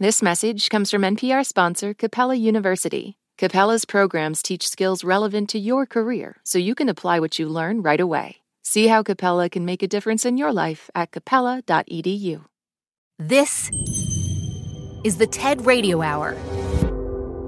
This message comes from NPR sponsor Capella University. Capella's programs teach skills relevant to your career so you can apply what you learn right away. See how Capella can make a difference in your life at capella.edu. This is the TED Radio Hour.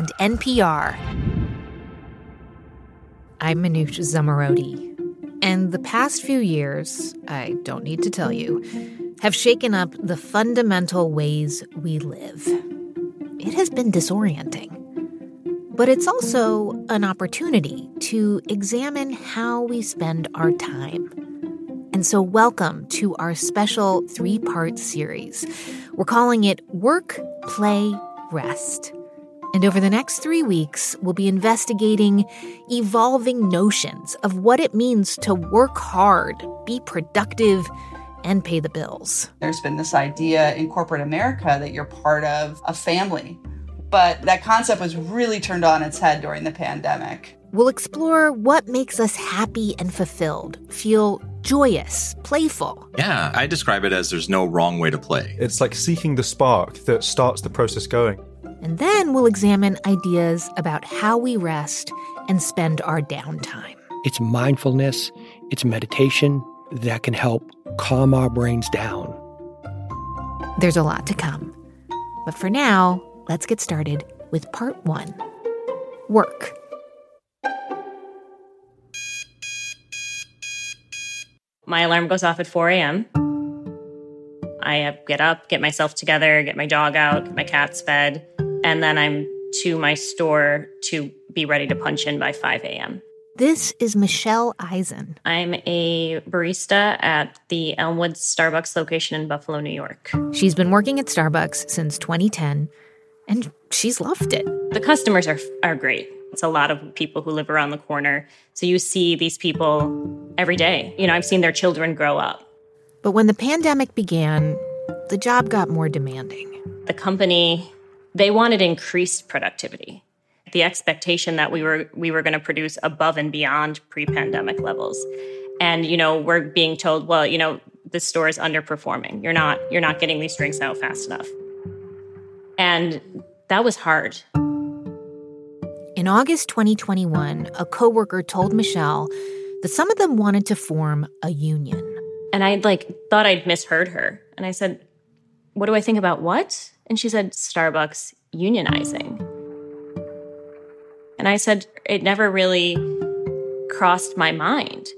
and NPR. I'm Manoush Zomorodi. And the past few years, I don't need to tell you, have shaken up the fundamental ways we live. It has been disorienting. But it's also an opportunity to examine how we spend our time. And so, welcome to our special three part series. We're calling it Work, Play, Rest. And over the next three weeks, we'll be investigating evolving notions of what it means to work hard, be productive, and pay the bills. There's been this idea in corporate America that you're part of a family. But that concept was really turned on its head during the pandemic. We'll explore what makes us happy and fulfilled, feel joyous, playful. Yeah, I describe it as there's no wrong way to play. It's like seeking the spark that starts the process going. And then we'll examine ideas about how we rest and spend our downtime. It's mindfulness, it's meditation that can help calm our brains down. There's a lot to come. But for now, let's get started with part one work. My alarm goes off at 4 a.m. I get up, get myself together, get my dog out, get my cats fed, and then I'm to my store to be ready to punch in by 5 a.m. This is Michelle Eisen. I'm a barista at the Elmwood Starbucks location in Buffalo, New York. She's been working at Starbucks since 2010, and she's loved it. The customers are, are great. It's a lot of people who live around the corner. So you see these people every day. You know, I've seen their children grow up. But when the pandemic began, the job got more demanding. The company, they wanted increased productivity. The expectation that we were we were going to produce above and beyond pre-pandemic levels. And you know, we're being told, well, you know, the store is underperforming. You're not you're not getting these drinks out fast enough. And that was hard. In August 2021, a coworker told Michelle that some of them wanted to form a union. And I like thought I'd misheard her. And I said, "What do I think about what?" And she said, "Starbucks unionizing." And I said, "It never really crossed my mind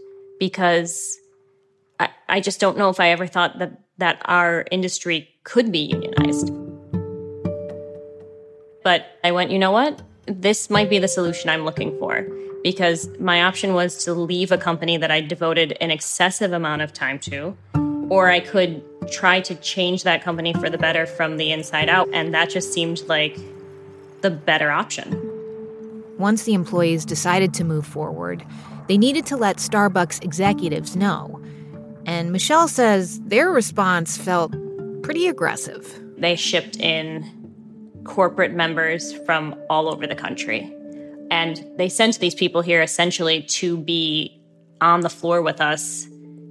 because I, I just don't know if I ever thought that that our industry could be unionized." But I went, "You know what? This might be the solution I'm looking for." because my option was to leave a company that I devoted an excessive amount of time to, or I could try to change that company for the better from the inside out. And that just seemed like the better option. Once the employees decided to move forward, they needed to let Starbucks executives know. And Michelle says their response felt pretty aggressive. They shipped in corporate members from all over the country and they sent these people here essentially to be on the floor with us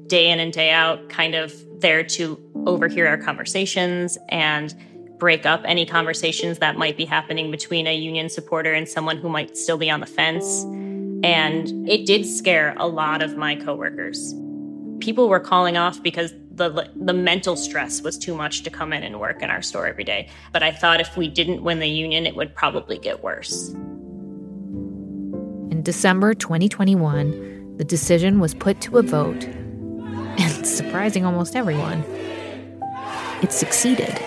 day in and day out, kind of there to overhear our conversations and break up any conversations that might be happening between a union supporter and someone who might still be on the fence. And it did scare a lot of my coworkers. People were calling off because the the mental stress was too much to come in and work in our store every day. But I thought if we didn't win the union, it would probably get worse. In December 2021, the decision was put to a vote, surprising almost everyone, it succeeded.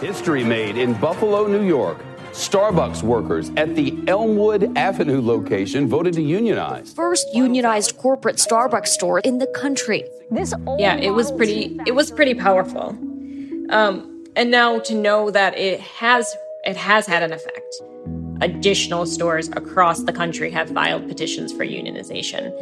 History made in Buffalo, New York. Starbucks workers at the Elmwood Avenue location voted to unionize. First unionized corporate Starbucks store in the country. This yeah, it was pretty. It was pretty powerful. Um, And now to know that it has it has had an effect. Additional stores across the country have filed petitions for unionization.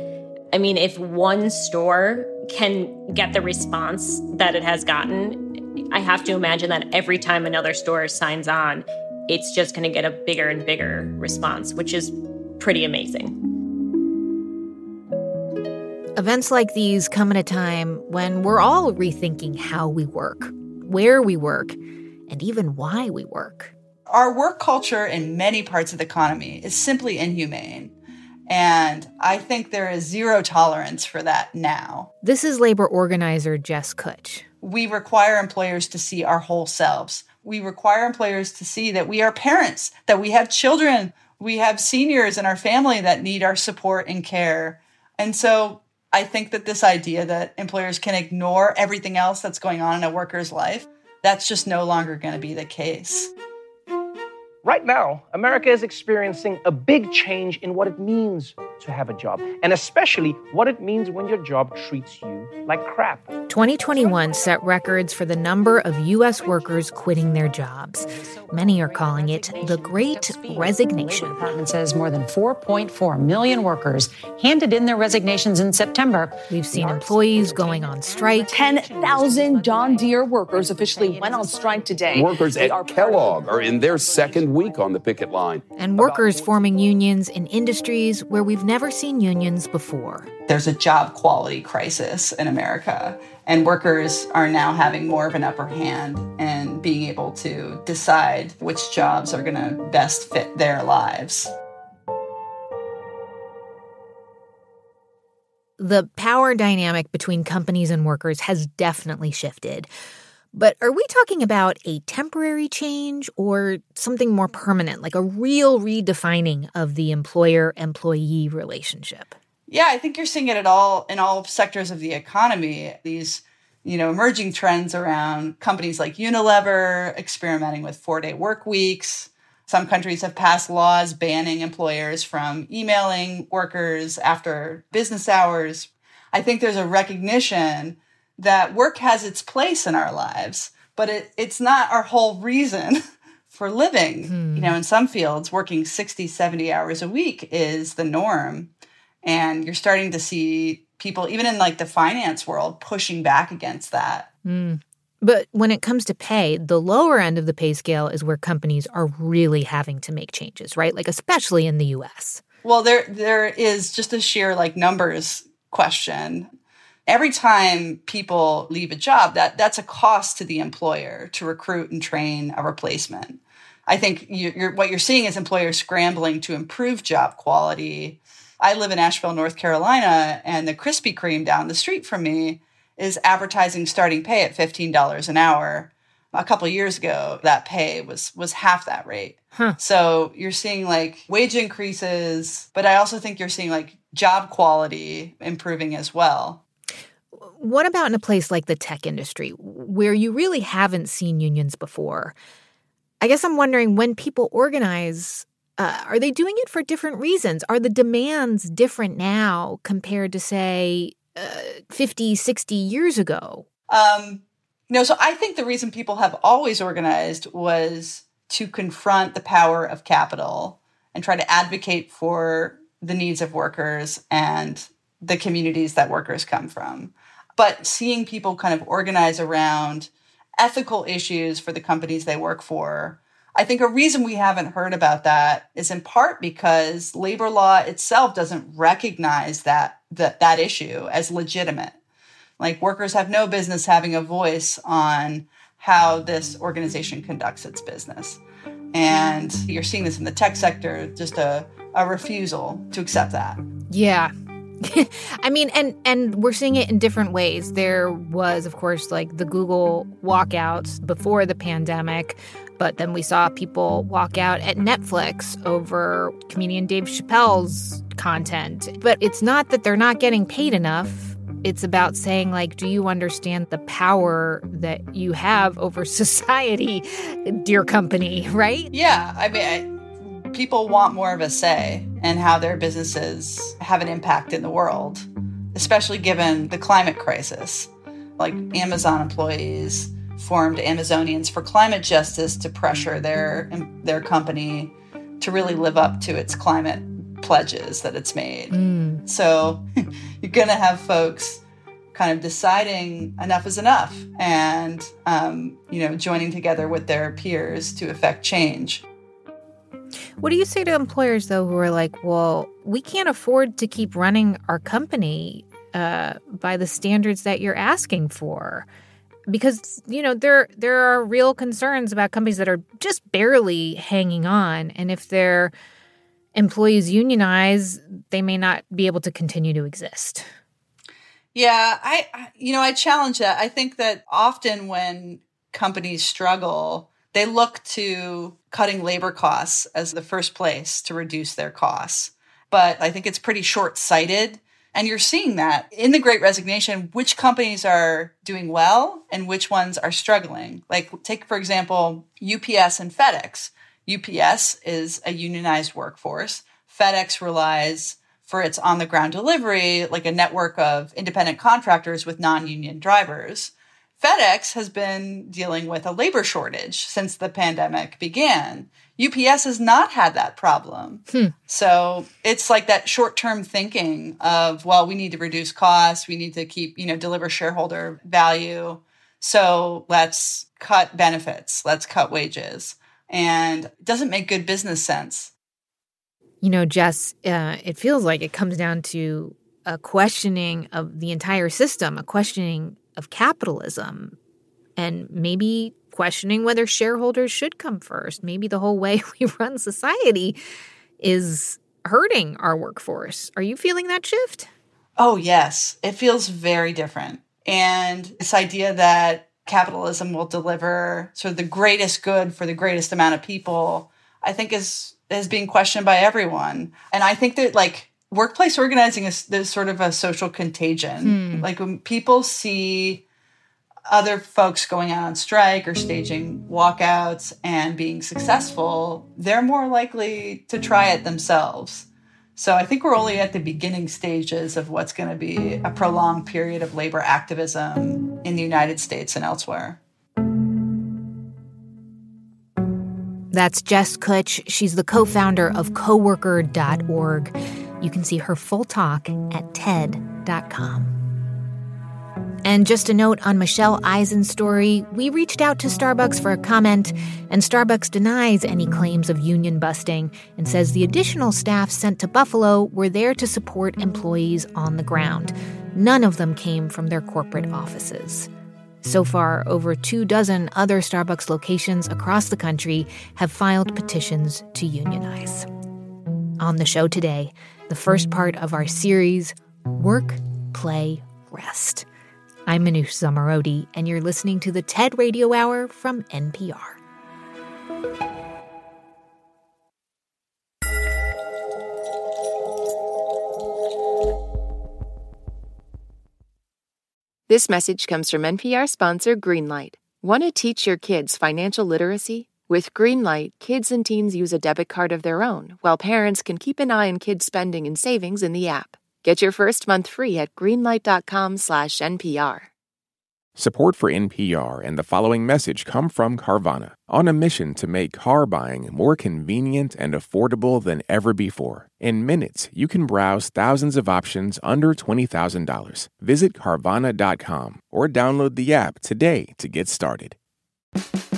I mean, if one store can get the response that it has gotten, I have to imagine that every time another store signs on, it's just going to get a bigger and bigger response, which is pretty amazing. Events like these come at a time when we're all rethinking how we work, where we work, and even why we work. Our work culture in many parts of the economy is simply inhumane. And I think there is zero tolerance for that now. This is labor organizer Jess Kutch. We require employers to see our whole selves. We require employers to see that we are parents, that we have children, we have seniors in our family that need our support and care. And so I think that this idea that employers can ignore everything else that's going on in a worker's life, that's just no longer going to be the case. Right now, America is experiencing a big change in what it means to have a job, and especially what it means when your job treats you like crap. 2021 set records for the number of U.S. workers quitting their jobs. Many are calling it the Great Resignation. The department says more than 4.4 million workers handed in their resignations in September. We've seen employees going on strike. 10,000 John Deere workers officially went on strike today. Workers at Kellogg are in their second week on the picket line. And workers forming unions in industries where we've never seen unions before. There's a job quality crisis in America, and workers are now having more of an upper hand and being able to decide which jobs are going to best fit their lives. The power dynamic between companies and workers has definitely shifted. But are we talking about a temporary change or something more permanent, like a real redefining of the employer employee relationship? Yeah, I think you're seeing it at all in all sectors of the economy. These, you know, emerging trends around companies like Unilever experimenting with four-day work weeks. Some countries have passed laws banning employers from emailing workers after business hours. I think there's a recognition that work has its place in our lives, but it, it's not our whole reason for living. Hmm. You know, in some fields, working 60, 70 hours a week is the norm. And you're starting to see people, even in like the finance world, pushing back against that. Mm. But when it comes to pay, the lower end of the pay scale is where companies are really having to make changes, right? Like especially in the US. Well, there there is just a sheer like numbers question every time people leave a job, that that's a cost to the employer to recruit and train a replacement. I think you're, what you're seeing is employers scrambling to improve job quality. I live in Asheville, North Carolina, and the Krispy Kreme down the street from me is advertising starting pay at $15 an hour. A couple years ago, that pay was was half that rate. Huh. So you're seeing like wage increases, but I also think you're seeing like job quality improving as well. What about in a place like the tech industry, where you really haven't seen unions before? I guess I'm wondering when people organize, uh, are they doing it for different reasons? Are the demands different now compared to, say, uh, 50, 60 years ago? Um, no, so I think the reason people have always organized was to confront the power of capital and try to advocate for the needs of workers and the communities that workers come from but seeing people kind of organize around ethical issues for the companies they work for. I think a reason we haven't heard about that is in part because labor law itself doesn't recognize that that, that issue as legitimate. Like workers have no business having a voice on how this organization conducts its business. And you're seeing this in the tech sector, just a, a refusal to accept that. Yeah, I mean, and and we're seeing it in different ways. There was, of course, like the Google walkouts before the pandemic, but then we saw people walk out at Netflix over comedian Dave Chappelle's content. But it's not that they're not getting paid enough. It's about saying, like, do you understand the power that you have over society, dear company, right? Yeah. I mean, I- people want more of a say in how their businesses have an impact in the world, especially given the climate crisis. Like Amazon employees formed Amazonians for Climate Justice to pressure their their company to really live up to its climate pledges that it's made. Mm. So you're going to have folks kind of deciding enough is enough and um, you know joining together with their peers to affect change what do you say to employers though who are like well we can't afford to keep running our company uh, by the standards that you're asking for? Because you know there there are real concerns about companies that are just barely hanging on and if their employees unionize they may not be able to continue to exist. Yeah i you know i challenge that. I think that often when companies struggle they look to cutting labor costs as the first place to reduce their costs but i think it's pretty short-sighted and you're seeing that in the great resignation, which companies are doing well and which ones are struggling. Like, take, for example, UPS and FedEx. UPS is a unionized workforce. FedEx relies for its on the ground delivery, like a network of independent contractors with non union drivers. FedEx has been dealing with a labor shortage since the pandemic began. UPS has not had that problem. Hmm. So it's like that short term thinking of, well, we need to reduce costs, we need to keep, you know, deliver shareholder value. So let's cut benefits, let's cut wages. And it doesn't make good business sense. You know, Jess, uh, it feels like it comes down to a questioning of the entire system, a questioning of capitalism, and maybe questioning whether shareholders should come first. Maybe the whole way we run society is hurting our workforce. Are you feeling that shift? Oh, yes. It feels very different. And this idea that capitalism will deliver sort of the greatest good for the greatest amount of people, I think is is being questioned by everyone. And I think that like workplace organizing is, sort of a social contagion. Hmm. Like when people see other folks going out on strike or staging walkouts and being successful, they're more likely to try it themselves. So I think we're only at the beginning stages of what's going to be a prolonged period of labor activism in the United States and elsewhere. That's Jess Kutch. She's the co founder of coworker.org. You can see her full talk at TED.com. And just a note on Michelle Eisen's story we reached out to Starbucks for a comment, and Starbucks denies any claims of union busting and says the additional staff sent to Buffalo were there to support employees on the ground. None of them came from their corporate offices. So far, over two dozen other Starbucks locations across the country have filed petitions to unionize. On the show today, the first part of our series Work, Play, Rest. I'm Manoush Zomorodi, and you're listening to the TED Radio Hour from NPR. This message comes from NPR sponsor Greenlight. Want to teach your kids financial literacy? With Greenlight, kids and teens use a debit card of their own, while parents can keep an eye on kids' spending and savings in the app. Get your first month free at greenlight.com/npr. Support for NPR and the following message come from Carvana, on a mission to make car buying more convenient and affordable than ever before. In minutes, you can browse thousands of options under $20,000. Visit carvana.com or download the app today to get started.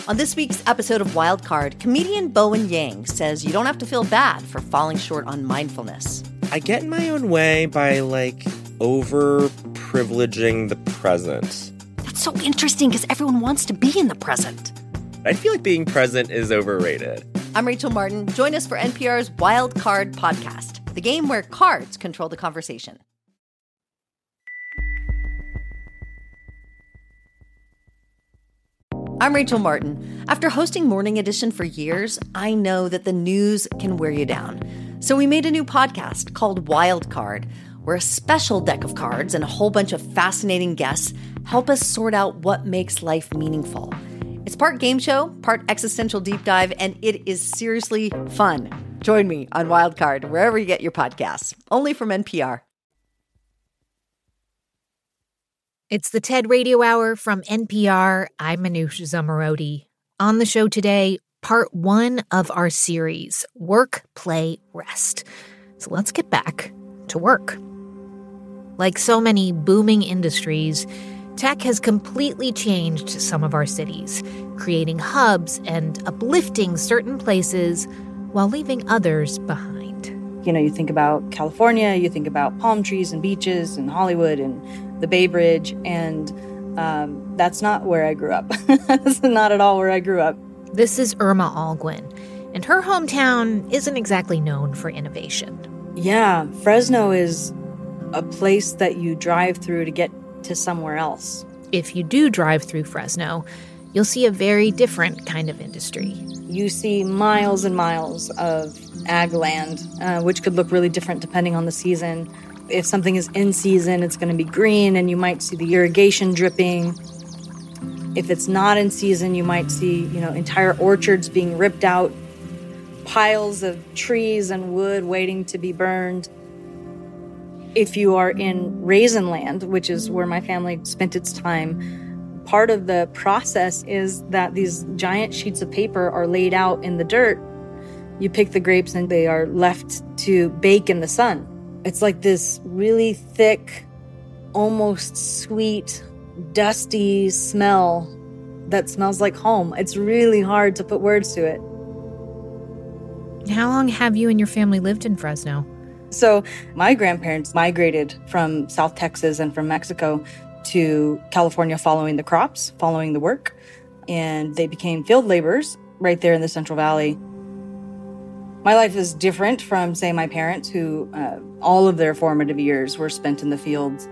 On this week's episode of Wildcard, comedian Bowen Yang says you don't have to feel bad for falling short on mindfulness. I get in my own way by like over privileging the present. That's so interesting because everyone wants to be in the present. I feel like being present is overrated. I'm Rachel Martin. Join us for NPR's Wild Card podcast, the game where cards control the conversation. I'm Rachel Martin. After hosting Morning Edition for years, I know that the news can wear you down. So we made a new podcast called Wild Card, where a special deck of cards and a whole bunch of fascinating guests help us sort out what makes life meaningful. It's part game show, part existential deep dive, and it is seriously fun. Join me on Wildcard wherever you get your podcasts, only from NPR. It's the TED Radio Hour from NPR. I'm Manoush Zomorodi. On the show today, part one of our series Work, Play, Rest. So let's get back to work. Like so many booming industries, tech has completely changed some of our cities, creating hubs and uplifting certain places while leaving others behind. You know, you think about California, you think about palm trees and beaches and Hollywood and the Bay Bridge, and um, that's not where I grew up. that's not at all where I grew up. This is Irma Olguin, and her hometown isn't exactly known for innovation. Yeah, Fresno is a place that you drive through to get to somewhere else. If you do drive through Fresno, you'll see a very different kind of industry. You see miles and miles of ag land, uh, which could look really different depending on the season. If something is in season, it's going to be green, and you might see the irrigation dripping. If it's not in season, you might see, you know, entire orchards being ripped out, piles of trees and wood waiting to be burned. If you are in raisin land, which is where my family spent its time, part of the process is that these giant sheets of paper are laid out in the dirt. You pick the grapes and they are left to bake in the sun. It's like this really thick, almost sweet, dusty smell that smells like home. It's really hard to put words to it. How long have you and your family lived in Fresno? So, my grandparents migrated from South Texas and from Mexico to California following the crops, following the work, and they became field laborers right there in the Central Valley. My life is different from, say, my parents, who uh, all of their formative years were spent in the fields.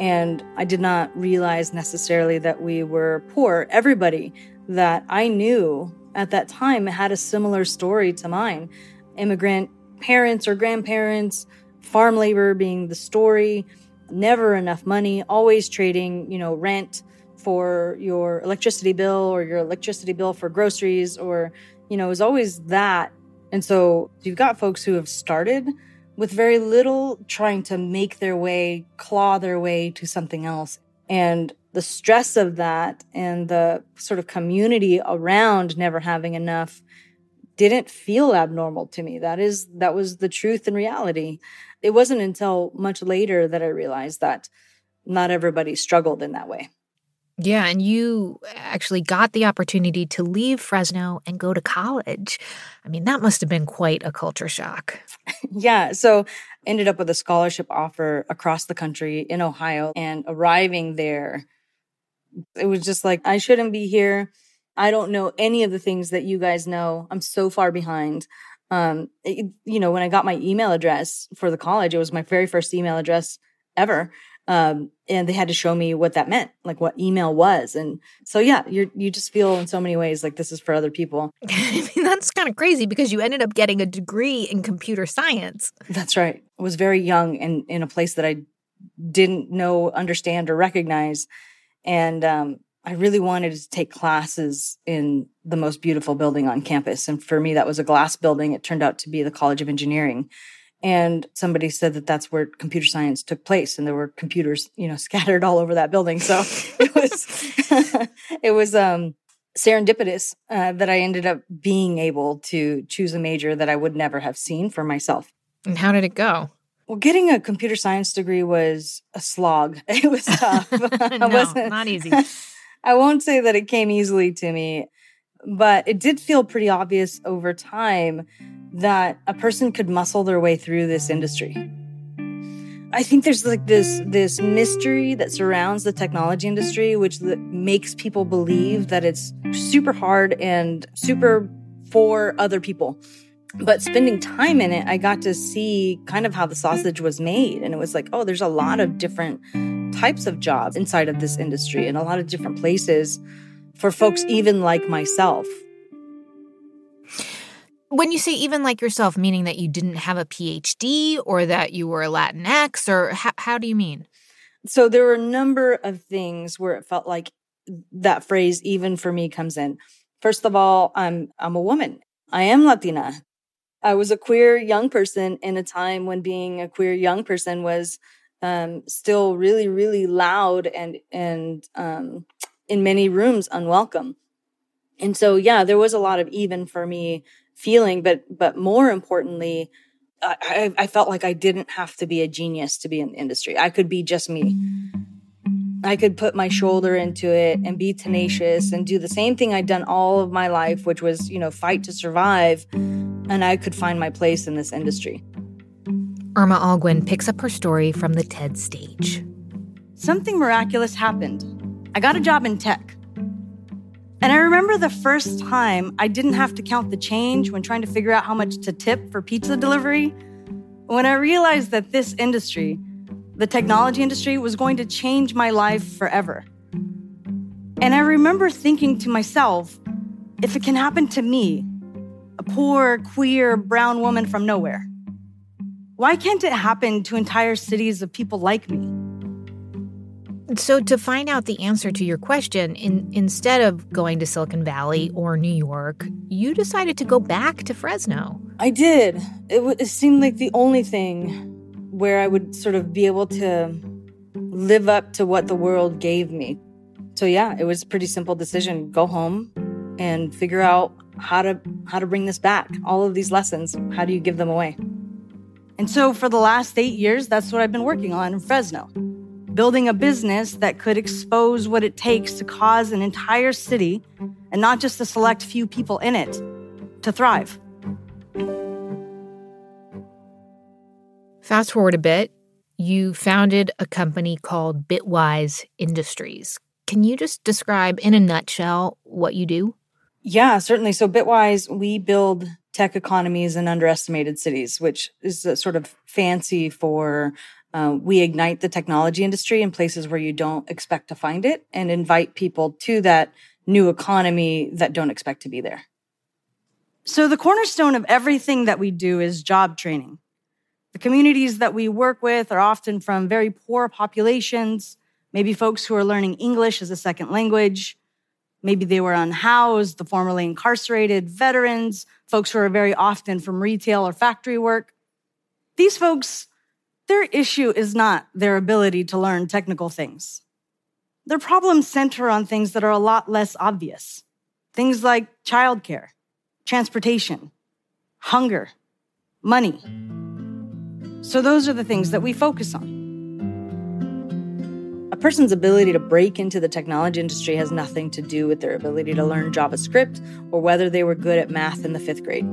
And I did not realize necessarily that we were poor. Everybody that I knew at that time had a similar story to mine. Immigrant parents or grandparents, farm labor being the story, never enough money, always trading, you know, rent for your electricity bill or your electricity bill for groceries or, you know, it was always that. And so you've got folks who have started with very little trying to make their way, claw their way to something else. And the stress of that and the sort of community around never having enough didn't feel abnormal to me. That is, that was the truth and reality. It wasn't until much later that I realized that not everybody struggled in that way. Yeah, and you actually got the opportunity to leave Fresno and go to college. I mean, that must have been quite a culture shock. yeah, so ended up with a scholarship offer across the country in Ohio and arriving there it was just like I shouldn't be here. I don't know any of the things that you guys know. I'm so far behind. Um, it, you know, when I got my email address for the college, it was my very first email address ever. Um, and they had to show me what that meant, like what email was. And so, yeah, you you just feel in so many ways like this is for other people. I mean, that's kind of crazy because you ended up getting a degree in computer science. That's right. I was very young and in a place that I didn't know, understand, or recognize. And um, I really wanted to take classes in the most beautiful building on campus. And for me, that was a glass building. It turned out to be the College of Engineering. And somebody said that that's where computer science took place, and there were computers, you know, scattered all over that building. So it was, it was um, serendipitous uh, that I ended up being able to choose a major that I would never have seen for myself. And how did it go? Well, getting a computer science degree was a slog. It was tough. no, not easy. I won't say that it came easily to me, but it did feel pretty obvious over time that a person could muscle their way through this industry. I think there's like this this mystery that surrounds the technology industry, which makes people believe that it's super hard and super for other people but spending time in it, I got to see kind of how the sausage was made. And it was like, oh, there's a lot of different types of jobs inside of this industry and a lot of different places for folks even like myself. When you say even like yourself, meaning that you didn't have a PhD or that you were a Latinx, or how, how do you mean? So there were a number of things where it felt like that phrase, even for me, comes in. First of all, I'm I'm a woman. I am Latina. I was a queer young person in a time when being a queer young person was um, still really, really loud and and um, in many rooms unwelcome. And so, yeah, there was a lot of even for me feeling, but but more importantly, I, I felt like I didn't have to be a genius to be in the industry. I could be just me. I could put my shoulder into it and be tenacious and do the same thing I'd done all of my life, which was, you know, fight to survive. And I could find my place in this industry. Irma Olguin picks up her story from the TED stage. Something miraculous happened. I got a job in tech. And I remember the first time I didn't have to count the change when trying to figure out how much to tip for pizza delivery. When I realized that this industry, the technology industry, was going to change my life forever. And I remember thinking to myself, if it can happen to me, a poor, queer, brown woman from nowhere, why can't it happen to entire cities of people like me? So, to find out the answer to your question, in, instead of going to Silicon Valley or New York, you decided to go back to Fresno. I did. It, w- it seemed like the only thing where I would sort of be able to live up to what the world gave me. So yeah, it was a pretty simple decision. Go home and figure out how to how to bring this back. All of these lessons, how do you give them away? And so for the last eight years, that's what I've been working on in Fresno building a business that could expose what it takes to cause an entire city, and not just a select few people in it, to thrive. Fast forward a bit, you founded a company called Bitwise Industries. Can you just describe in a nutshell what you do? Yeah, certainly. So, Bitwise, we build tech economies in underestimated cities, which is a sort of fancy for uh, we ignite the technology industry in places where you don't expect to find it and invite people to that new economy that don't expect to be there. So, the cornerstone of everything that we do is job training. The communities that we work with are often from very poor populations, maybe folks who are learning English as a second language. Maybe they were unhoused, the formerly incarcerated, veterans, folks who are very often from retail or factory work. These folks, their issue is not their ability to learn technical things. Their problems center on things that are a lot less obvious. Things like childcare, transportation, hunger, money. So those are the things that we focus on A person's ability to break into the technology industry has nothing to do with their ability to learn JavaScript or whether they were good at math in the fifth grade.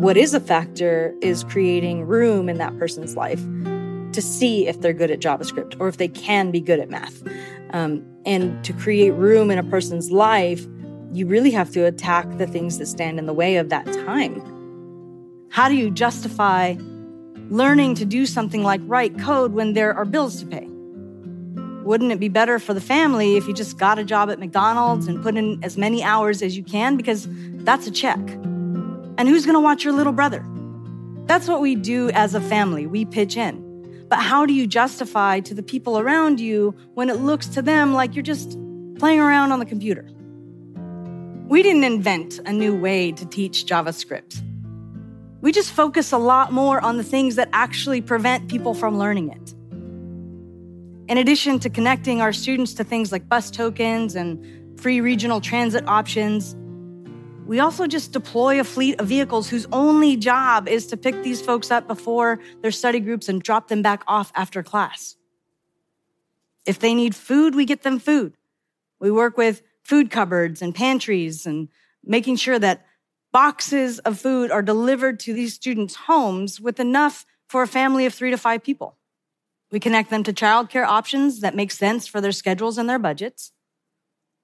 What is a factor is creating room in that person's life to see if they're good at JavaScript or if they can be good at math. Um, and to create room in a person's life, you really have to attack the things that stand in the way of that time. How do you justify learning to do something like write code when there are bills to pay? Wouldn't it be better for the family if you just got a job at McDonald's and put in as many hours as you can? Because that's a check. And who's going to watch your little brother? That's what we do as a family. We pitch in. But how do you justify to the people around you when it looks to them like you're just playing around on the computer? We didn't invent a new way to teach JavaScript. We just focus a lot more on the things that actually prevent people from learning it. In addition to connecting our students to things like bus tokens and free regional transit options, we also just deploy a fleet of vehicles whose only job is to pick these folks up before their study groups and drop them back off after class. If they need food, we get them food. We work with food cupboards and pantries and making sure that boxes of food are delivered to these students' homes with enough for a family of three to five people. We connect them to childcare options that make sense for their schedules and their budgets.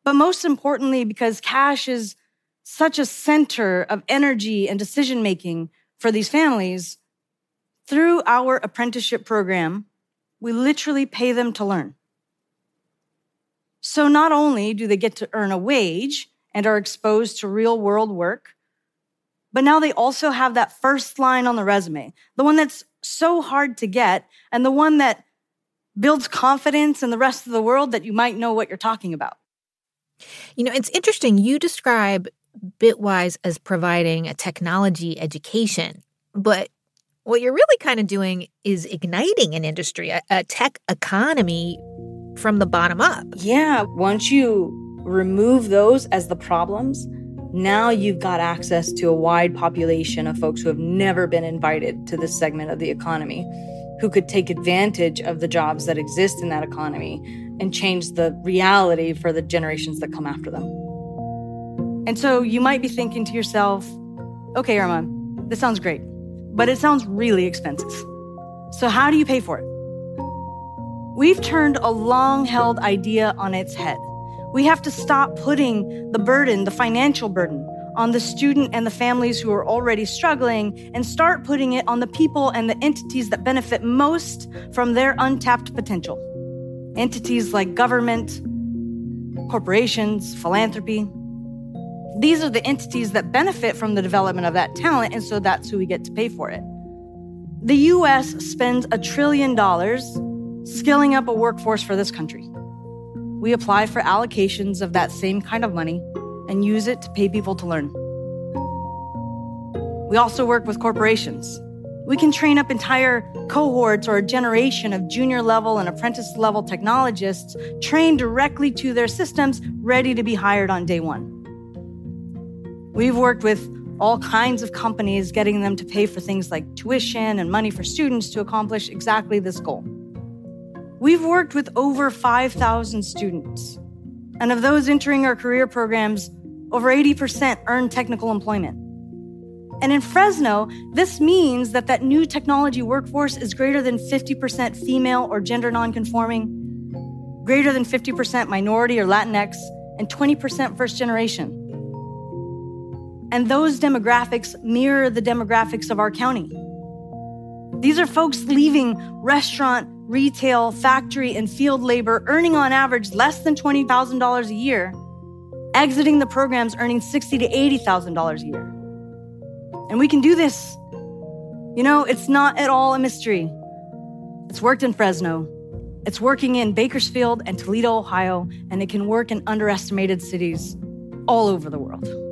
But most importantly, because cash is such a center of energy and decision making for these families, through our apprenticeship program, we literally pay them to learn. So not only do they get to earn a wage and are exposed to real world work, but now they also have that first line on the resume, the one that's so hard to get and the one that builds confidence in the rest of the world that you might know what you're talking about. You know, it's interesting. You describe Bitwise as providing a technology education, but What you're really kind of doing is igniting an industry, a, a tech economy from the bottom up. Yeah. Once you remove those as the problems, now you've got access to a wide population of folks who have never been invited to this segment of the economy, who could take advantage of the jobs that exist in that economy and change the reality for the generations that come after them. And so you might be thinking to yourself, okay, Irma, this sounds great, but it sounds really expensive. So how do you pay for it? We've turned a long held idea on its head. We have to stop putting the burden, the financial burden, on the student and the families who are already struggling and start putting it on the people and the entities that benefit most from their untapped potential. Entities like government, corporations, philanthropy. These are the entities that benefit from the development of that talent, and so that's who we get to pay for it. The US spends a trillion dollars skilling up a workforce for this country. We apply for allocations of that same kind of money and use it to pay people to learn. We also work with corporations. We can train up entire cohorts or a generation of junior level and apprentice level technologists trained directly to their systems, ready to be hired on day one. We've worked with all kinds of companies, getting them to pay for things like tuition and money for students to accomplish exactly this goal. We've worked with over 5,000 students. And of those entering our career programs, over 80% earn technical employment. And in Fresno, this means that that new technology workforce is greater than 50% female or gender nonconforming, greater than 50% minority or Latinx, and 20% first generation. And those demographics mirror the demographics of our county. These are folks leaving restaurant, retail, factory, and field labor earning on average less than $20,000 a year, exiting the programs earning $60,000 to $80,000 a year. And we can do this. You know, it's not at all a mystery. It's worked in Fresno. It's working in Bakersfield and Toledo, Ohio, and it can work in underestimated cities all over the world.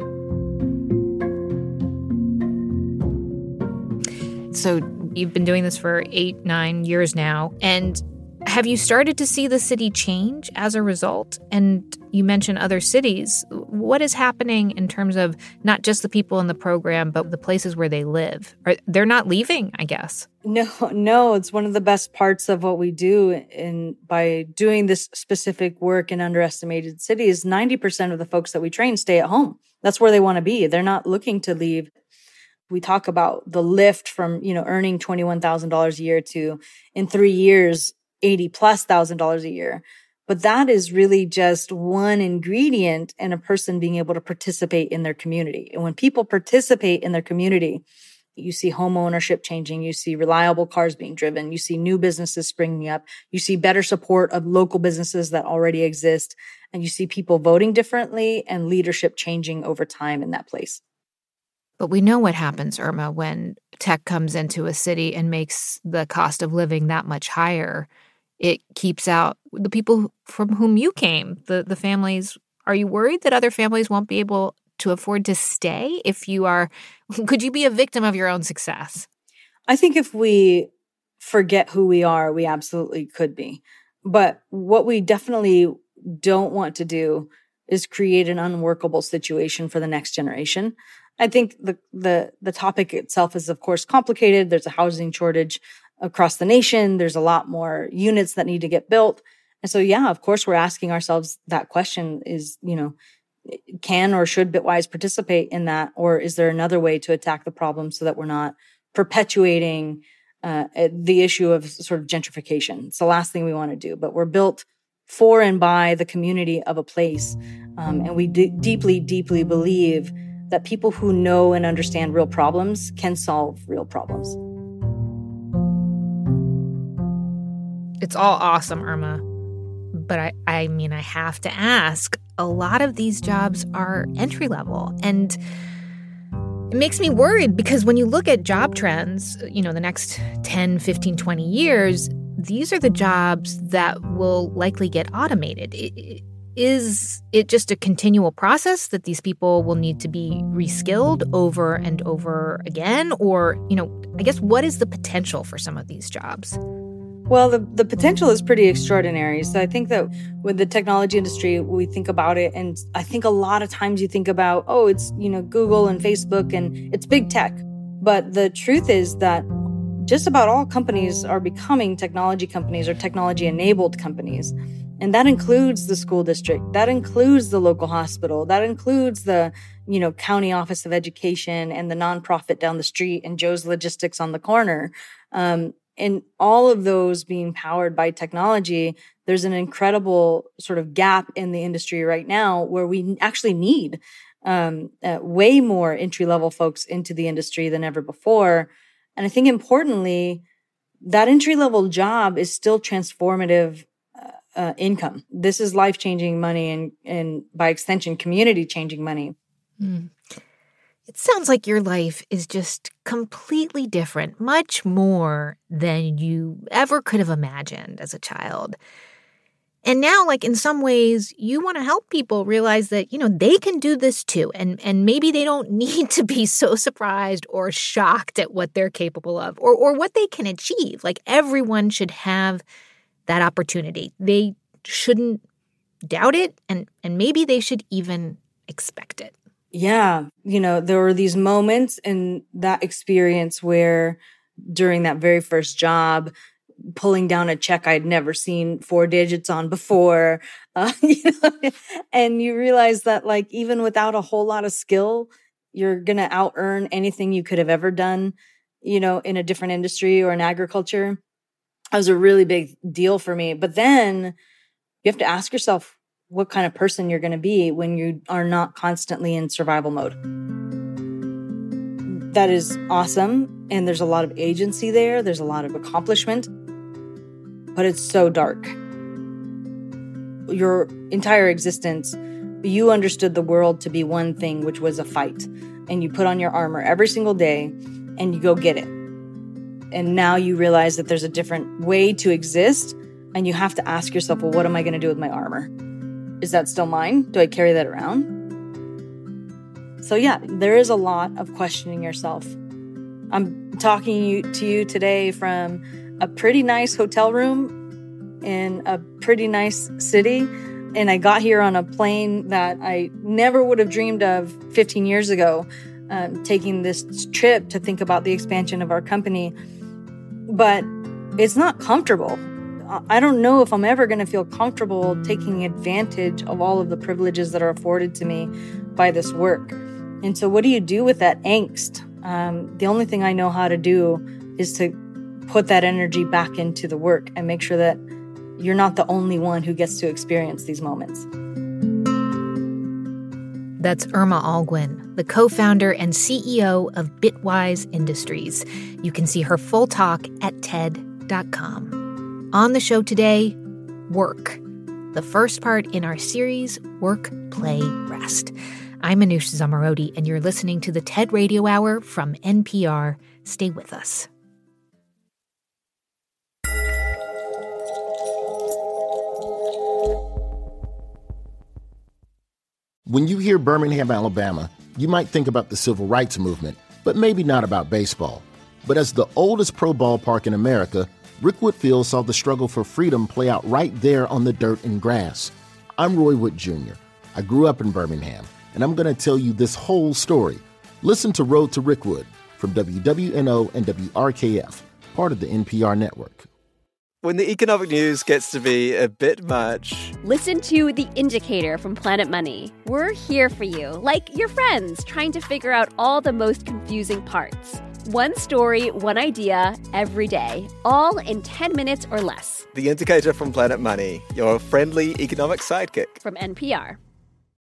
So You've been doing this for eight, nine years now. And have you started to see the city change as a result? And you mentioned other cities. What is happening in terms of not just the people in the program, but the places where they live? Are, they're not leaving, I guess. No, no, it's one of the best parts of what we do. And by doing this specific work in underestimated cities, 90% of the folks that we train stay at home. That's where they want to be. They're not looking to leave we talk about the lift from you know earning $21000 a year to in three years 80 plus thousand dollars a year. But that is really just one ingredient in a person being able to participate in their community. And when people participate in their community you see home ownership changing you see reliable cars being driven you see new businesses springing up you see better support of local businesses that already exist and you see people voting differently and leadership changing over time in that place but we know what happens, Irma, when tech comes into a city and makes the cost of living that much higher. It keeps out the people from whom you came, the, the families. Are you worried that other families won't be able to afford to stay if you are? Could you be a victim of your own success? I think if we forget who we are, we absolutely could be. But what we definitely don't want to do is create an unworkable situation for the next generation. I think the, the, the topic itself is, of course, complicated. There's a housing shortage across the nation. There's a lot more units that need to get built. And so, yeah, of course, we're asking ourselves that question is, you know, can or should Bitwise participate in that? Or is there another way to attack the problem so that we're not perpetuating uh, the issue of sort of gentrification? It's the last thing we want to do, but we're built for and by the community of a place. Um, and we d- deeply, deeply believe that people who know and understand real problems can solve real problems. It's all awesome, Irma. But I, I mean, I have to ask a lot of these jobs are entry level. And it makes me worried because when you look at job trends, you know, the next 10, 15, 20 years, these are the jobs that will likely get automated. Is it just a continual process that these people will need to be reskilled over and over again? Or, you know, I guess what is the potential for some of these jobs? Well, the, the potential is pretty extraordinary. So I think that with the technology industry, we think about it. And I think a lot of times you think about, oh, it's, you know, Google and Facebook and it's big tech. But the truth is that just about all companies are becoming technology companies or technology enabled companies. And that includes the school district. That includes the local hospital. That includes the, you know, county office of education and the nonprofit down the street and Joe's logistics on the corner. Um, and all of those being powered by technology, there's an incredible sort of gap in the industry right now where we actually need um, uh, way more entry level folks into the industry than ever before. And I think importantly, that entry level job is still transformative uh, uh, income. This is life changing money and, and by extension, community changing money. Mm. It sounds like your life is just completely different, much more than you ever could have imagined as a child. And now, like in some ways, you want to help people realize that, you know, they can do this too. And and maybe they don't need to be so surprised or shocked at what they're capable of or, or what they can achieve. Like everyone should have that opportunity. They shouldn't doubt it and, and maybe they should even expect it yeah, you know, there were these moments in that experience where during that very first job, pulling down a check I'd never seen four digits on before, uh, you know, and you realize that like even without a whole lot of skill, you're going to out earn anything you could have ever done, you know, in a different industry or in agriculture. That was a really big deal for me. But then you have to ask yourself, what kind of person you're going to be when you are not constantly in survival mode. That is awesome. And there's a lot of agency there, there's a lot of accomplishment, but it's so dark. Your entire existence, you understood the world to be one thing, which was a fight. And you put on your armor every single day and you go get it. And now you realize that there's a different way to exist. And you have to ask yourself, well, what am I going to do with my armor? Is that still mine? Do I carry that around? So, yeah, there is a lot of questioning yourself. I'm talking to you today from a pretty nice hotel room in a pretty nice city. And I got here on a plane that I never would have dreamed of 15 years ago, um, taking this trip to think about the expansion of our company. But it's not comfortable. I don't know if I'm ever going to feel comfortable taking advantage of all of the privileges that are afforded to me by this work. And so, what do you do with that angst? Um, the only thing I know how to do is to put that energy back into the work and make sure that you're not the only one who gets to experience these moments. That's Irma Olguin, the co founder and CEO of Bitwise Industries. You can see her full talk at TED.com. On the show today, work. The first part in our series, Work, Play, Rest. I'm Manoush Zomorodi, and you're listening to the TED Radio Hour from NPR. Stay with us. When you hear Birmingham, Alabama, you might think about the civil rights movement, but maybe not about baseball. But as the oldest pro ballpark in America, Rickwood Field saw the struggle for freedom play out right there on the dirt and grass. I'm Roy Wood Jr. I grew up in Birmingham, and I'm going to tell you this whole story. Listen to Road to Rickwood from WWNO and WRKF, part of the NPR network. When the economic news gets to be a bit much, listen to The Indicator from Planet Money. We're here for you, like your friends, trying to figure out all the most confusing parts. One story, one idea, every day, all in 10 minutes or less. The Indicator from Planet Money, your friendly economic sidekick. From NPR.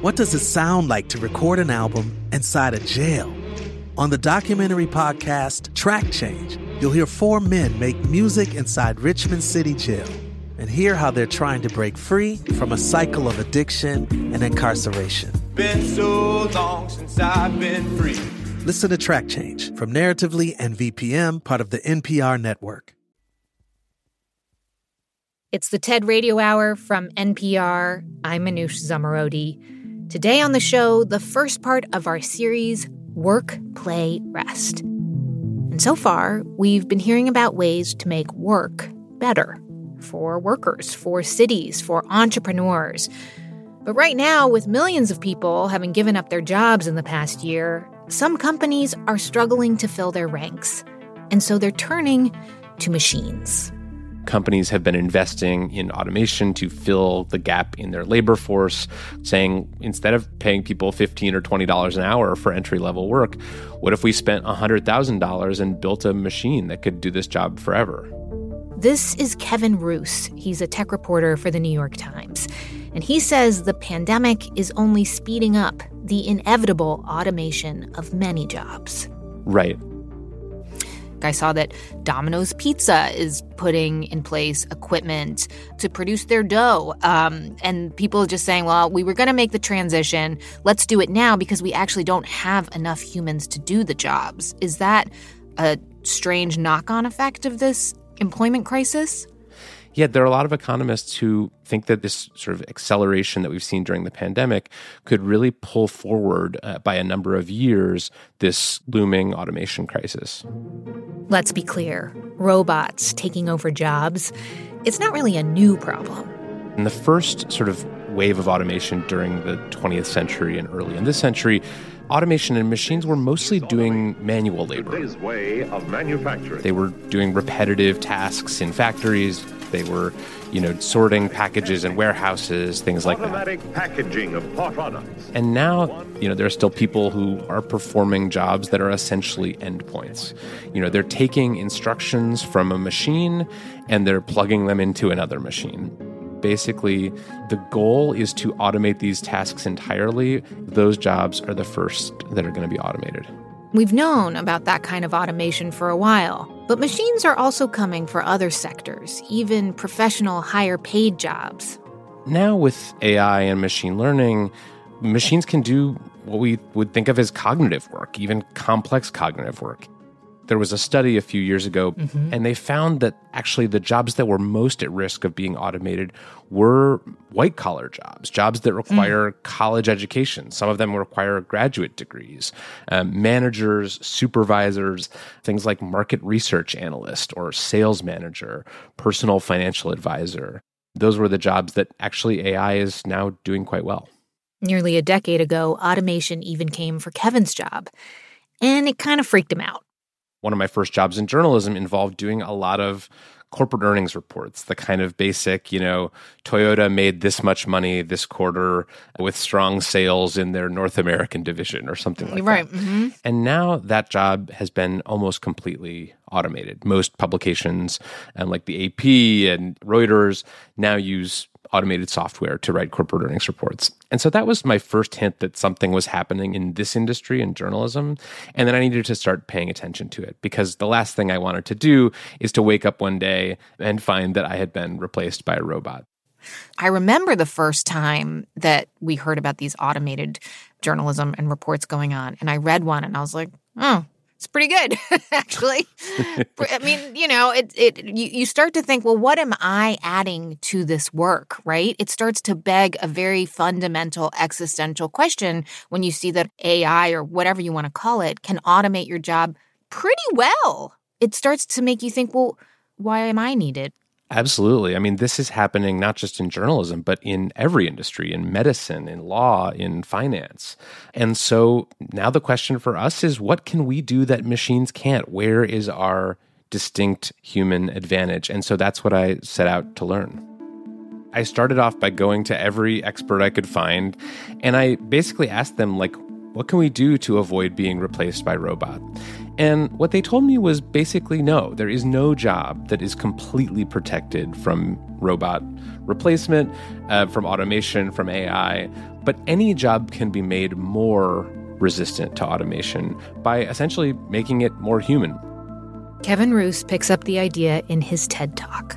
What does it sound like to record an album inside a jail? On the documentary podcast Track Change, you'll hear four men make music inside Richmond City Jail and hear how they're trying to break free from a cycle of addiction and incarceration. Been so long since I've been free. Listen to Track Change from Narratively and VPM, part of the NPR network. It's the TED Radio Hour from NPR. I'm Manoush Zomorodi. Today on the show, the first part of our series, Work, Play, Rest. And so far, we've been hearing about ways to make work better for workers, for cities, for entrepreneurs. But right now, with millions of people having given up their jobs in the past year, some companies are struggling to fill their ranks. And so they're turning to machines. Companies have been investing in automation to fill the gap in their labor force, saying instead of paying people 15 or $20 an hour for entry level work, what if we spent $100,000 and built a machine that could do this job forever? This is Kevin Roose. He's a tech reporter for the New York Times. And he says the pandemic is only speeding up the inevitable automation of many jobs. Right. I saw that Domino's Pizza is putting in place equipment to produce their dough. Um, and people just saying, well, we were going to make the transition. Let's do it now because we actually don't have enough humans to do the jobs. Is that a strange knock on effect of this employment crisis? Yeah, there are a lot of economists who think that this sort of acceleration that we've seen during the pandemic could really pull forward uh, by a number of years this looming automation crisis. Let's be clear robots taking over jobs, it's not really a new problem. In the first sort of wave of automation during the 20th century and early in this century, automation and machines were mostly doing manual labor. way of manufacturing. They were doing repetitive tasks in factories. They were, you know, sorting packages in warehouses, things like Automatic that. packaging of products. And now, you know, there are still people who are performing jobs that are essentially endpoints. You know, they're taking instructions from a machine and they're plugging them into another machine. Basically, the goal is to automate these tasks entirely. Those jobs are the first that are going to be automated. We've known about that kind of automation for a while, but machines are also coming for other sectors, even professional, higher paid jobs. Now, with AI and machine learning, machines can do what we would think of as cognitive work, even complex cognitive work. There was a study a few years ago, Mhm. and they found that actually the jobs that were most at risk of being automated were white collar jobs, jobs that require college education. Some of them require graduate degrees, um, managers, supervisors, things like market research analyst or sales manager, personal financial advisor. Those were the jobs that actually AI is now doing quite well. Nearly a decade ago, automation even came for Kevin's job, and it kind of freaked him out. One of my first jobs in journalism involved doing a lot of corporate earnings reports, the kind of basic, you know, Toyota made this much money this quarter with strong sales in their North American division or something like right. that. hmm And now that job has been almost completely automated. Most publications, and like the AP and Reuters, now use automated software to write corporate earnings reports. And so that was my first hint that something was happening in this industry in journalism. And then I needed to start paying attention to it because the last thing I wanted to do is to wake up one day and find that I had been replaced by a robot. I remember the first time that we heard about these automated journalism and reports going on, and I read one and I was like, oh, it's pretty good, actually. I mean, you know, it it you, you start to think, well, what am I adding to this work, right? It starts to beg a very fundamental existential question when you see that AI or whatever you want to call it can automate your job pretty well. It starts to make you think, well, why am I needed? Absolutely. I mean, this is happening not just in journalism, but in every industry, in medicine, in law, in finance. And so now the question for us is what can we do that machines can't? Where is our distinct human advantage? And so that's what I set out to learn. I started off by going to every expert I could find, and I basically asked them, like, what can we do to avoid being replaced by robot? And what they told me was basically no, there is no job that is completely protected from robot replacement, uh, from automation, from AI, but any job can be made more resistant to automation by essentially making it more human. Kevin Roose picks up the idea in his TED Talk.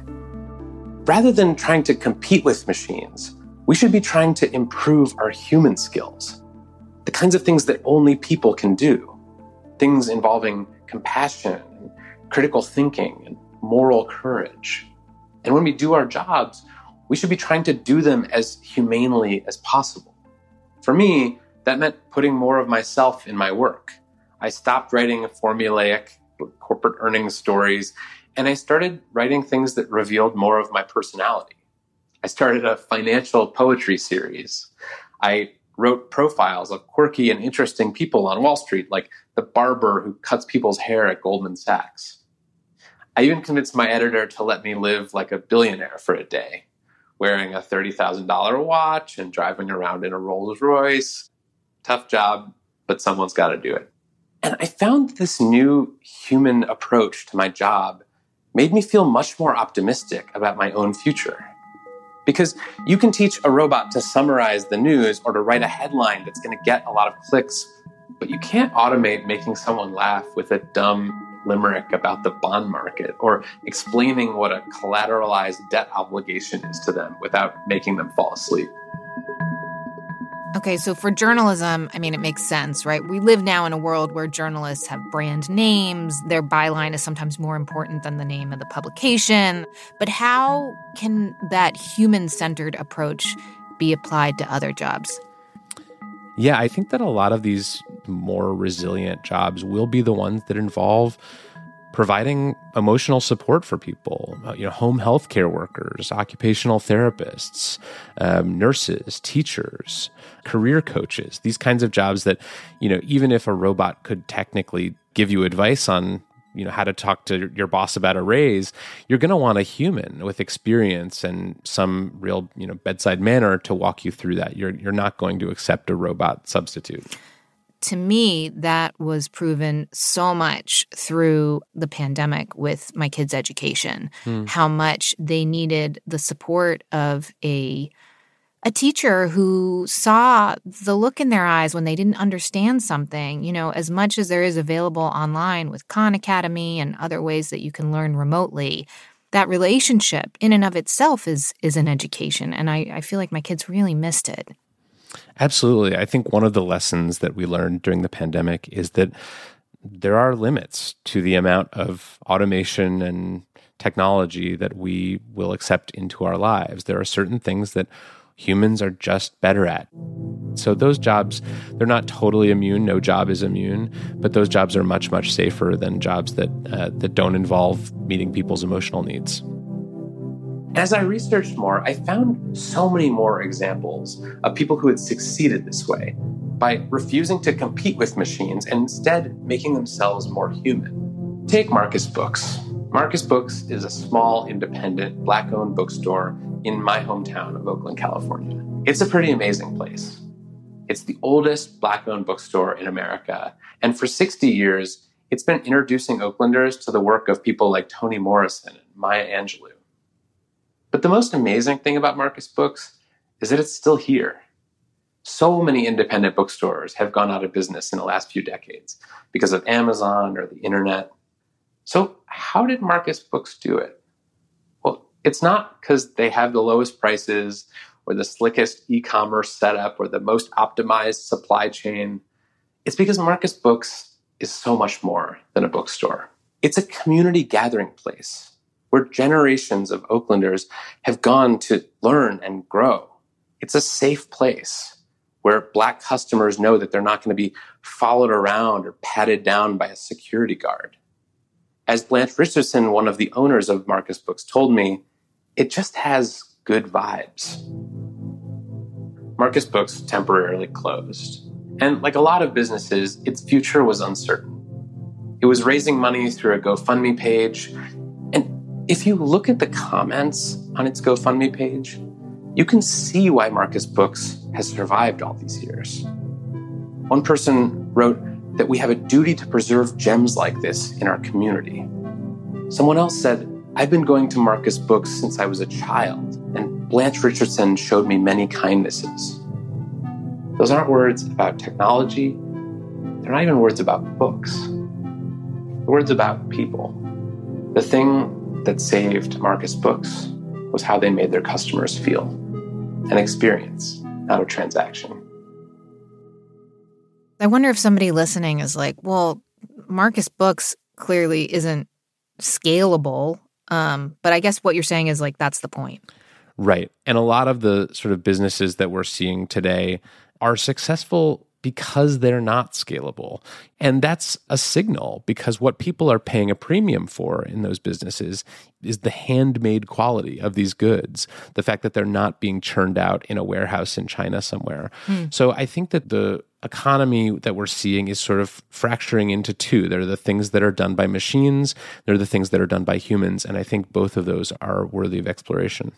Rather than trying to compete with machines, we should be trying to improve our human skills, the kinds of things that only people can do, things involving compassion, critical thinking, and moral courage. And when we do our jobs, we should be trying to do them as humanely as possible. For me, that meant putting more of myself in my work. I stopped writing formulaic corporate earnings stories and I started writing things that revealed more of my personality. I started a financial poetry series. I wrote profiles of quirky and interesting people on Wall Street, like the barber who cuts people's hair at Goldman Sachs. I even convinced my editor to let me live like a billionaire for a day, wearing a $30,000 watch and driving around in a Rolls Royce. Tough job, but someone's got to do it. And I found this new human approach to my job made me feel much more optimistic about my own future. Because you can teach a robot to summarize the news or to write a headline that's going to get a lot of clicks, but you can't automate making someone laugh with a dumb limerick about the bond market or explaining what a collateralized debt obligation is to them without making them fall asleep. Okay, so for journalism, I mean, it makes sense, right? We live now in a world where journalists have brand names. Their byline is sometimes more important than the name of the publication. But how can that human centered approach be applied to other jobs? Yeah, I think that a lot of these more resilient jobs will be the ones that involve providing emotional support for people, uh, you know, home health care workers, occupational therapists, um, nurses, teachers, career coaches, these kinds of jobs that, you know, even if a robot could technically give you advice on you know how to talk to your boss about a raise you're going to want a human with experience and some real you know bedside manner to walk you through that. You're you're not going to accept a robot substitute to me, that was proven so much through the pandemic with my kids' education, hmm. how much they needed the support of a a teacher who saw the look in their eyes when they didn't understand something, you know, as much as there is available online with Khan Academy and other ways that you can learn remotely, that relationship in and of itself is is an education. And I, I feel like my kids really missed it. Absolutely. I think one of the lessons that we learned during the pandemic is that there are limits to the amount of automation and technology that we will accept into our lives. There are certain things that humans are just better at. So those jobs, they're not totally immune. No job is immune, but those jobs are much, much safer than jobs that uh, that don't involve meeting people's emotional needs. As I researched more, I found so many more examples of people who had succeeded this way by refusing to compete with machines and instead making themselves more human. Take Marcus Books. Marcus Books is a small, independent, black owned bookstore in my hometown of Oakland, California. It's a pretty amazing place. It's the oldest black owned bookstore in America, and for 60 years, it's been introducing Oaklanders to the work of people like Toni Morrison and Maya Angelou. But the most amazing thing about Marcus Books is that it's still here. So many independent bookstores have gone out of business in the last few decades because of Amazon or the internet. So, how did Marcus Books do it? Well, it's not because they have the lowest prices or the slickest e commerce setup or the most optimized supply chain. It's because Marcus Books is so much more than a bookstore. It's a community gathering place where generations of Oaklanders have gone to learn and grow. It's a safe place where Black customers know that they're not going to be followed around or patted down by a security guard. As Blanche Richardson, one of the owners of Marcus Books, told me, it just has good vibes. Marcus Books temporarily closed. And like a lot of businesses, its future was uncertain. It was raising money through a GoFundMe page if you look at the comments on its GoFundMe page, you can see why Marcus Books has survived all these years. One person wrote that we have a duty to preserve gems like this in our community. Someone else said, I've been going to Marcus Books since I was a child, and Blanche Richardson showed me many kindnesses. Those aren't words about technology, they're not even words about books. They're words about people. The thing that saved Marcus Books was how they made their customers feel an experience, not a transaction. I wonder if somebody listening is like, well, Marcus Books clearly isn't scalable. Um, but I guess what you're saying is like, that's the point. Right. And a lot of the sort of businesses that we're seeing today are successful because they're not scalable. And that's a signal because what people are paying a premium for in those businesses is the handmade quality of these goods, the fact that they're not being churned out in a warehouse in China somewhere. Hmm. So I think that the economy that we're seeing is sort of fracturing into two. There are the things that are done by machines, there are the things that are done by humans. And I think both of those are worthy of exploration.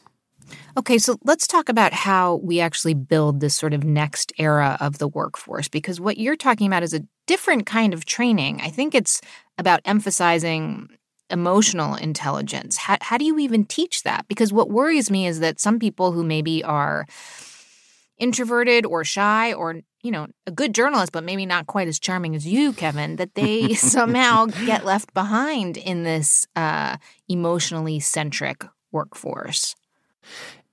Okay, so let's talk about how we actually build this sort of next era of the workforce because what you're talking about is a different kind of training. I think it's about emphasizing emotional intelligence. How, how do you even teach that? Because what worries me is that some people who maybe are introverted or shy or you know a good journalist but maybe not quite as charming as you kevin that they somehow get left behind in this uh, emotionally centric workforce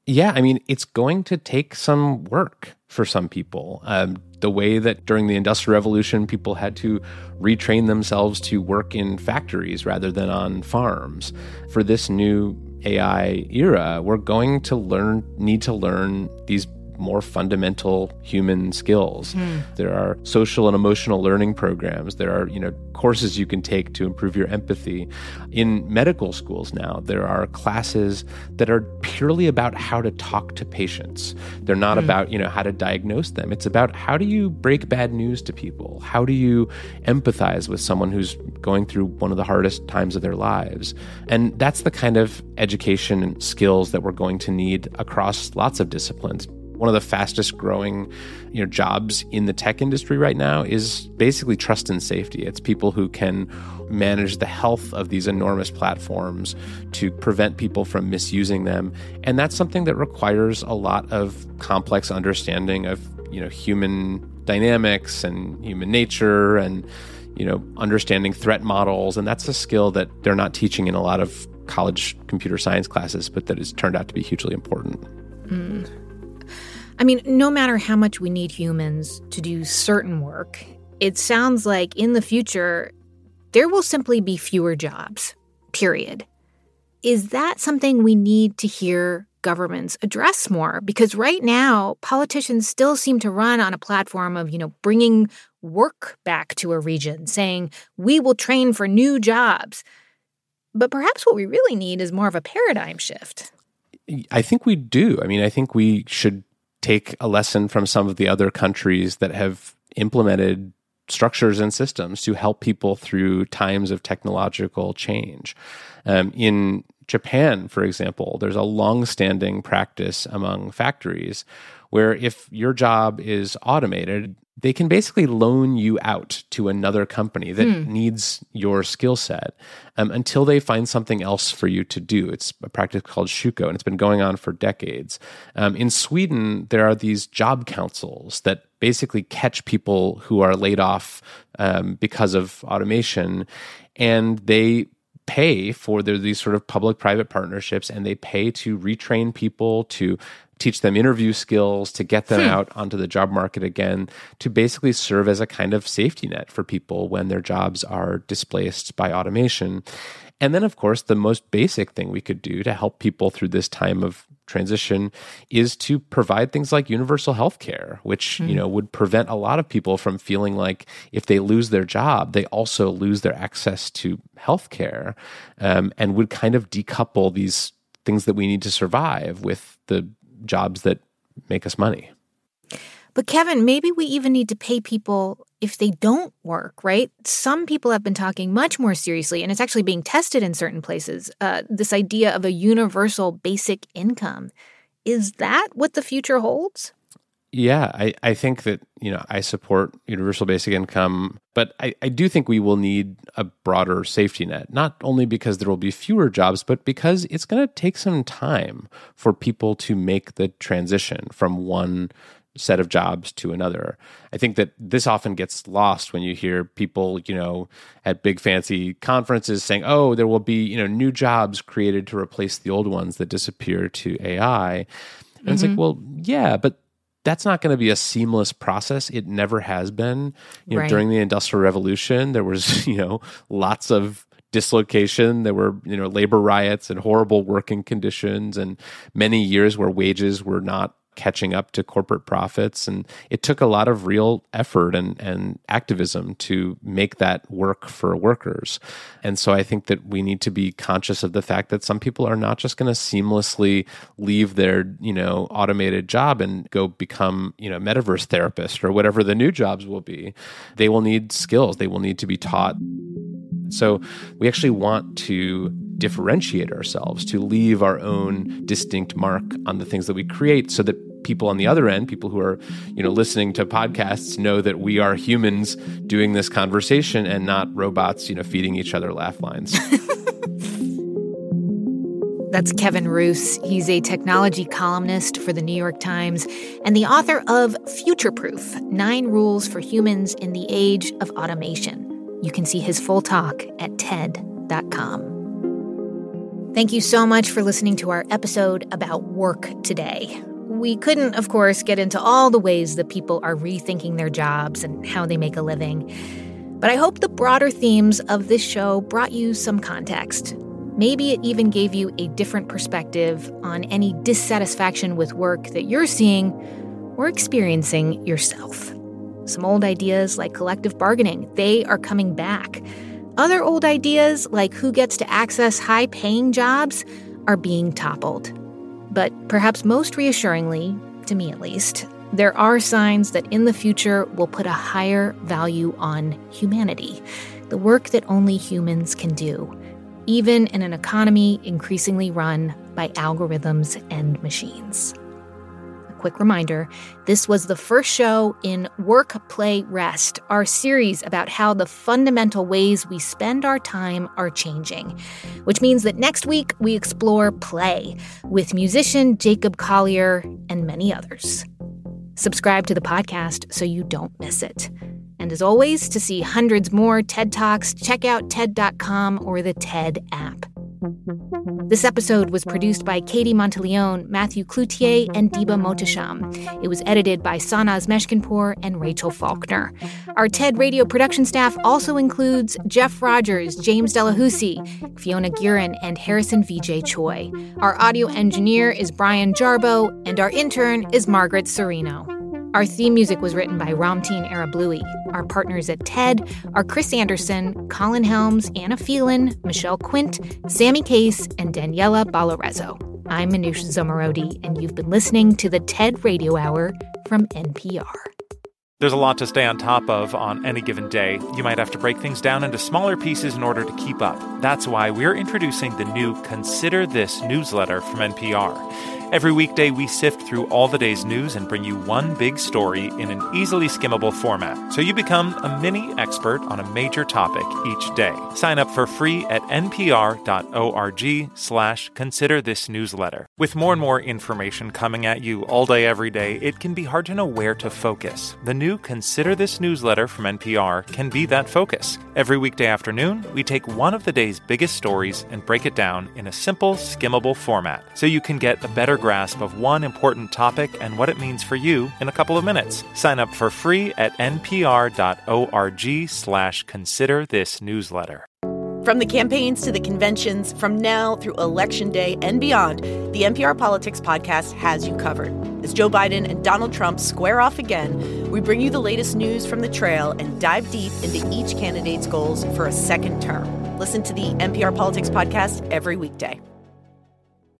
yeah, I mean, it's going to take some work for some people. Um, the way that during the Industrial Revolution, people had to retrain themselves to work in factories rather than on farms. For this new AI era, we're going to learn, need to learn these more fundamental human skills. Hmm. There are social and emotional learning programs. There are, you know, courses you can take to improve your empathy. In medical schools now, there are classes that are purely about how to talk to patients. They're not hmm. about, you know, how to diagnose them. It's about how do you break bad news to people? How do you empathize with someone who's going through one of the hardest times of their lives? And that's the kind of education and skills that we're going to need across lots of disciplines one of the fastest growing you know jobs in the tech industry right now is basically trust and safety. It's people who can manage the health of these enormous platforms to prevent people from misusing them. And that's something that requires a lot of complex understanding of you know human dynamics and human nature and you know understanding threat models. And that's a skill that they're not teaching in a lot of college computer science classes but that has turned out to be hugely important. Mm. I mean, no matter how much we need humans to do certain work, it sounds like in the future, there will simply be fewer jobs, period. Is that something we need to hear governments address more? Because right now, politicians still seem to run on a platform of, you know, bringing work back to a region, saying, we will train for new jobs. But perhaps what we really need is more of a paradigm shift. I think we do. I mean, I think we should take a lesson from some of the other countries that have implemented structures and systems to help people through times of technological change. Um, in Japan, for example, there's a long-standing practice among factories where if your job is automated, they can basically loan you out to another company that hmm. needs your skill set um, until they find something else for you to do. It's a practice called shuko, and it's been going on for decades. Um, in Sweden, there are these job councils that basically catch people who are laid off um, because of automation, and they pay for their, these sort of public private partnerships and they pay to retrain people to teach them interview skills, to get them hmm. out onto the job market again, to basically serve as a kind of safety net for people when their jobs are displaced by automation. And then, of course, the most basic thing we could do to help people through this time of transition is to provide things like universal health care, which, mm. you know, would prevent a lot of people from feeling like if they lose their job, they also lose their access to health care um, and would kind of decouple these things that we need to survive with the jobs that make us money. But Kevin, maybe we even need to pay people if they don't work, right? Some people have been talking much more seriously, and it's actually being tested in certain places. Uh, this idea of a universal basic income. Is that what the future holds? Yeah, I, I think that, you know, I support universal basic income, but I, I do think we will need a broader safety net, not only because there will be fewer jobs, but because it's going to take some time for people to make the transition from one set of jobs to another. I think that this often gets lost when you hear people, you know, at big fancy conferences saying, "Oh, there will be, you know, new jobs created to replace the old ones that disappear to AI." And mm-hmm. it's like, mm-hmm. well, yeah, but that's not going to be a seamless process. It never has been. You know, right. during the Industrial Revolution, there was, you know, lots of dislocation. There were, you know, labor riots and horrible working conditions and many years where wages were not catching up to corporate profits. And it took a lot of real effort and, and activism to make that work for workers. And so I think that we need to be conscious of the fact that some people are not just going to seamlessly leave their, you know, automated job and go become, you know, metaverse therapist or whatever the new jobs will be. They will need skills. They will need to be taught. So we actually want to differentiate ourselves, to leave our own distinct mark on the things that we create so that people on the other end, people who are, you know, listening to podcasts know that we are humans doing this conversation and not robots, you know, feeding each other laugh lines. That's Kevin Roose. He's a technology columnist for the New York Times and the author of Future Proof Nine Rules for Humans in the Age of Automation. You can see his full talk at TED.com. Thank you so much for listening to our episode about work today. We couldn't, of course, get into all the ways that people are rethinking their jobs and how they make a living. But I hope the broader themes of this show brought you some context. Maybe it even gave you a different perspective on any dissatisfaction with work that you're seeing or experiencing yourself. Some old ideas like collective bargaining, they are coming back. Other old ideas, like who gets to access high paying jobs, are being toppled. But perhaps most reassuringly, to me at least, there are signs that in the future we'll put a higher value on humanity, the work that only humans can do, even in an economy increasingly run by algorithms and machines quick reminder this was the first show in Work, Play, Rest, our series about how the fundamental ways we spend our time are changing. Which means that next week we explore play with musician Jacob Collier and many others. Subscribe to the podcast so you don't miss it. And as always, to see hundreds more TED Talks, check out TED.com or the TED app. This episode was produced by Katie Monteleone, Matthew Cloutier, and Diba Mohtasham. It was edited by Sanaz Meshkinpour and Rachel Faulkner. Our TED radio production staff also includes Jeff Rogers, James Delahoussaye, Fiona Geiran, and Harrison VJ Choi. Our audio engineer is Brian Jarboe, and our intern is Margaret Cirino. Our theme music was written by Ramtin Arablouei. Our partners at TED are Chris Anderson, Colin Helms, Anna Phelan, Michelle Quint, Sammy Case, and Daniela Balarezo. I'm Manoush Zomorodi, and you've been listening to the TED Radio Hour from NPR. There's a lot to stay on top of on any given day. You might have to break things down into smaller pieces in order to keep up. That's why we're introducing the new Consider This newsletter from NPR. Every weekday, we sift through all the day's news and bring you one big story in an easily skimmable format, so you become a mini expert on a major topic each day. Sign up for free at npr.org slash consider this newsletter. With more and more information coming at you all day, every day, it can be hard to know where to focus. The new Consider This newsletter from NPR can be that focus. Every weekday afternoon, we take one of the day's biggest stories and break it down in a simple, skimmable format, so you can get a better grasp of one important topic and what it means for you in a couple of minutes. Sign up for free at npr.org slash consider this newsletter. From the campaigns to the conventions, from now through Election Day and beyond, the NPR Politics Podcast has you covered. As Joe Biden and Donald Trump square off again, we bring you the latest news from the trail and dive deep into each candidate's goals for a second term. Listen to the NPR Politics Podcast every weekday.